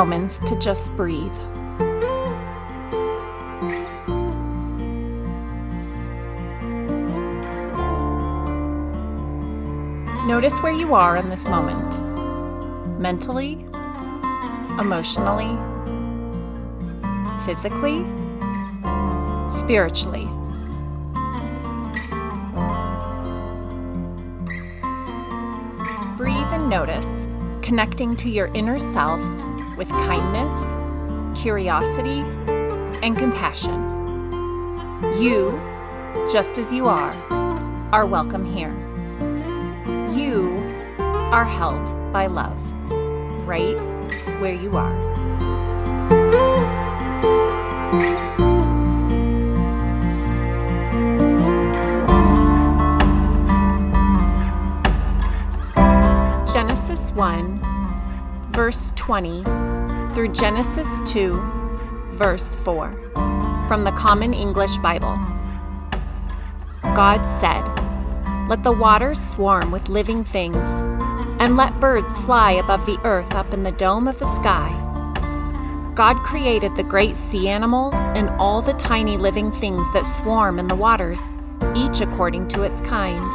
moments to just breathe. Notice where you are in this moment mentally, emotionally, physically, spiritually. Breathe and notice, connecting to your inner self with kindness, curiosity, and compassion. You, just as you are, are welcome here. You are held by love, right where you are. Genesis 1, verse 20 through Genesis 2, verse 4, from the Common English Bible. God said, Let the waters swarm with living things, and let birds fly above the earth up in the dome of the sky. God created the great sea animals and all the tiny living things that swarm in the waters, each according to its kind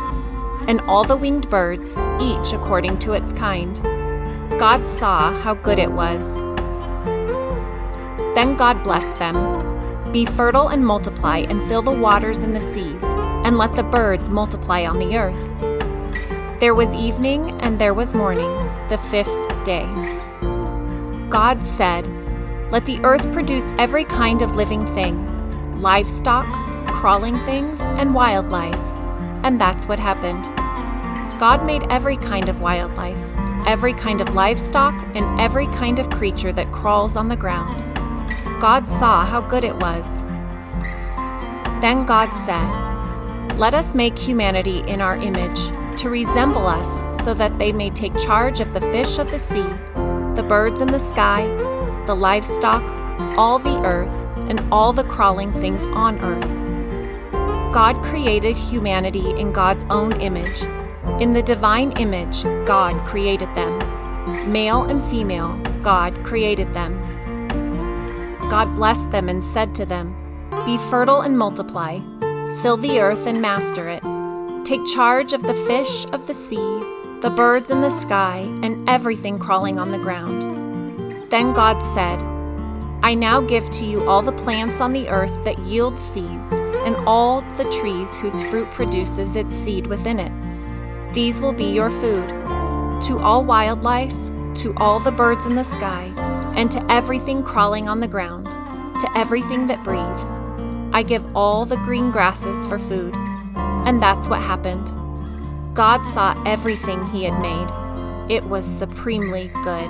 and all the winged birds, each according to its kind. God saw how good it was. Then God blessed them. Be fertile and multiply, and fill the waters and the seas, and let the birds multiply on the earth. There was evening and there was morning, the fifth day. God said, Let the earth produce every kind of living thing livestock, crawling things, and wildlife and that's what happened. God made every kind of wildlife, every kind of livestock, and every kind of creature that crawls on the ground. God saw how good it was. Then God said, Let us make humanity in our image, to resemble us, so that they may take charge of the fish of the sea, the birds in the sky, the livestock, all the earth, and all the crawling things on earth. God created humanity in God's own image. In the divine image, God created them. Male and female, God created them. God blessed them and said to them, Be fertile and multiply, fill the earth and master it. Take charge of the fish of the sea, the birds in the sky, and everything crawling on the ground. Then God said, I now give to you all the plants on the earth that yield seeds and all the trees whose fruit produces its seed within it. These will be your food. To all wildlife, to all the birds in the sky, and to everything crawling on the ground, to everything that breathes, I give all the green grasses for food. And that's what happened. God saw everything He had made. It was supremely good.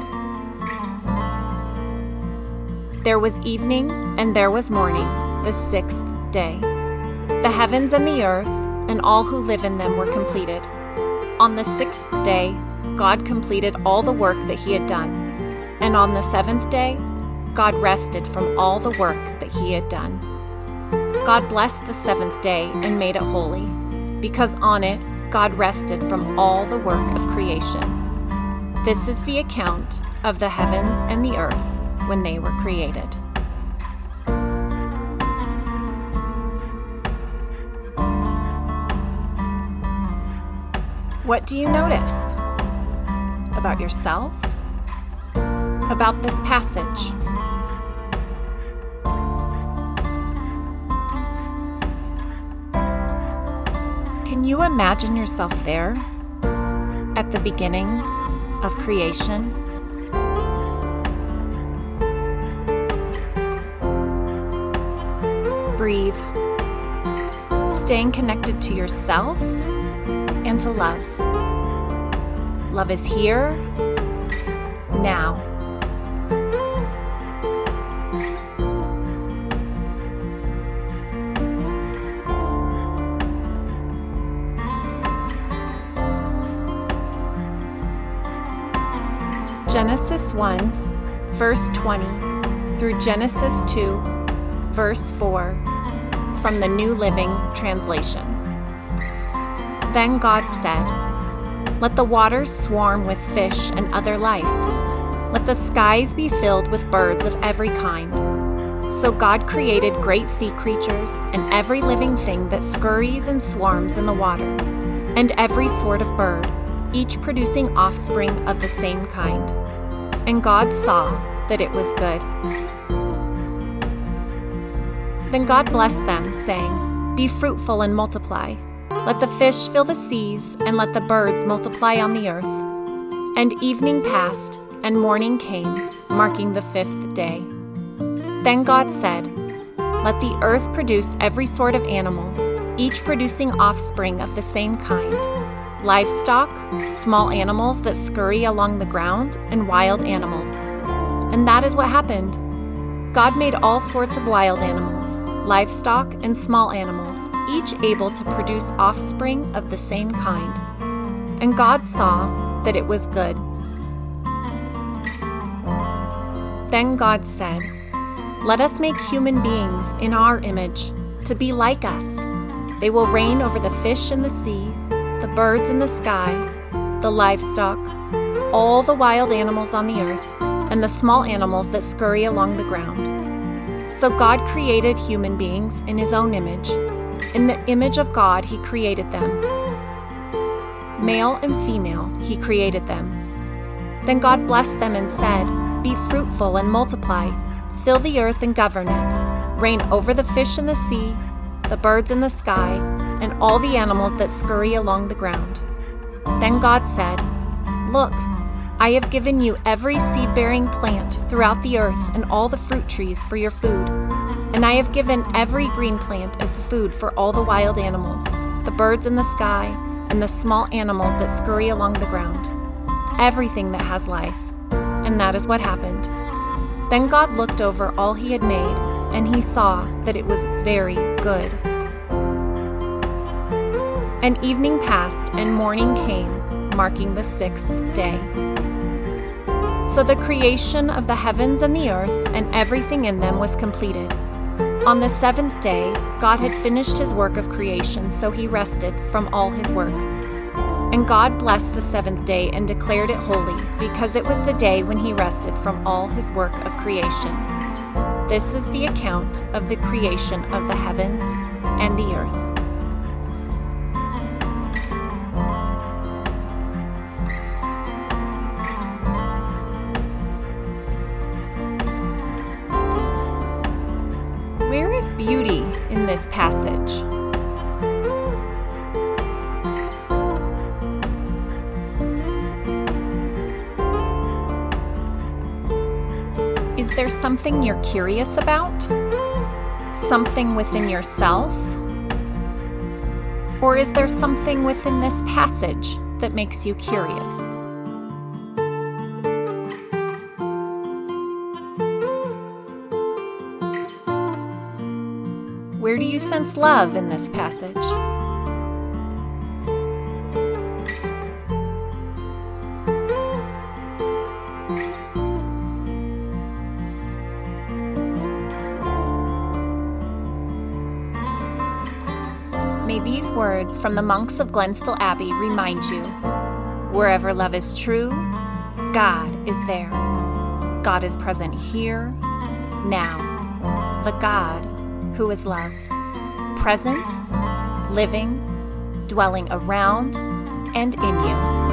There was evening and there was morning, the sixth day. The heavens and the earth and all who live in them were completed. On the sixth day, God completed all the work that He had done. And on the seventh day, God rested from all the work that He had done. God blessed the seventh day and made it holy, because on it, God rested from all the work of creation. This is the account of the heavens and the earth when they were created. What do you notice about yourself? About this passage? Can you imagine yourself there at the beginning of creation? Breathe, staying connected to yourself and to love. Love is here, now. Genesis 1, verse 20, through Genesis 2, verse 4, from the New Living Translation. Then God said, Let the waters swarm with fish and other life, Let the skies be filled with birds of every kind. So God created great sea creatures and every living thing that scurries and swarms in the water, and every sort of bird, each producing offspring of the same kind. And God saw that it was good. Then God blessed them, saying, Be fruitful and multiply. Let the fish fill the seas, and let the birds multiply on the earth. And evening passed, and morning came, marking the fifth day. Then God said, Let the earth produce every sort of animal, each producing offspring of the same kind livestock, small animals that scurry along the ground, and wild animals. And that is what happened. God made all sorts of wild animals, livestock, and small animals, each able to produce offspring of the same kind. And God saw that it was good. Then God said, Let us make human beings in our image, to be like us. They will reign over the fish in the sea, the birds in the sky, the livestock, all the wild animals on the earth, and the small animals that scurry along the ground. So God created human beings in his own image. In the image of God, he created them. Male and female, he created them. Then God blessed them and said, Be fruitful and multiply, fill the earth and govern it, reign over the fish in the sea, the birds in the sky, and all the animals that scurry along the ground. Then God said, Look, I have given you every seed bearing plant throughout the earth and all the fruit trees for your food. And I have given every green plant as food for all the wild animals, the birds in the sky, and the small animals that scurry along the ground. Everything that has life. And that is what happened. Then God looked over all he had made, and he saw that it was very good. And evening passed, and morning came, marking the sixth day. So the creation of the heavens and the earth and everything in them was completed. On the seventh day, God had finished his work of creation, so he rested from all his work. And God blessed the seventh day and declared it holy, because it was the day when he rested from all his work of creation. This is the account of the creation of the heavens and the earth. Is there something you're curious about? Something within yourself? Or is there something within this passage that makes you curious? Where do you sense love in this passage? These words from the monks of Glenstal Abbey remind you wherever love is true, God is there. God is present here, now. The God who is love, present, living, dwelling around and in you.